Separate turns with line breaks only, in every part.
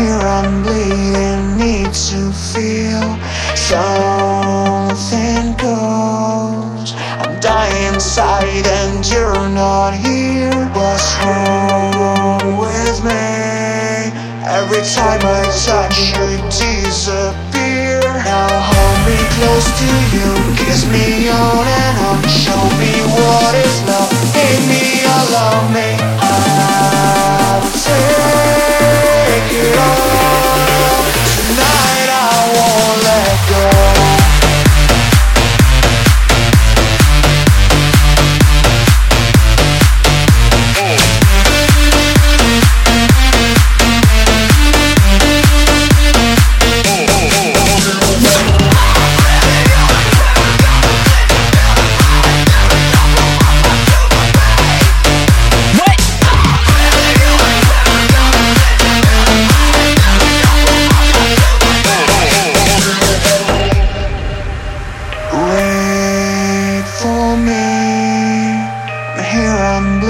Here I'm bleeding, need to feel something goes. I'm dying inside and you're not here. What's wrong with me? Every time I touch you, disappear. Now hold me close to you, kiss me on and on, show me what is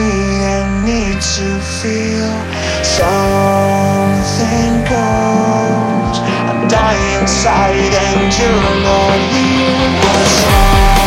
I'm bleeding, need to feel something goes. I'm dying inside and you're not here. What's wrong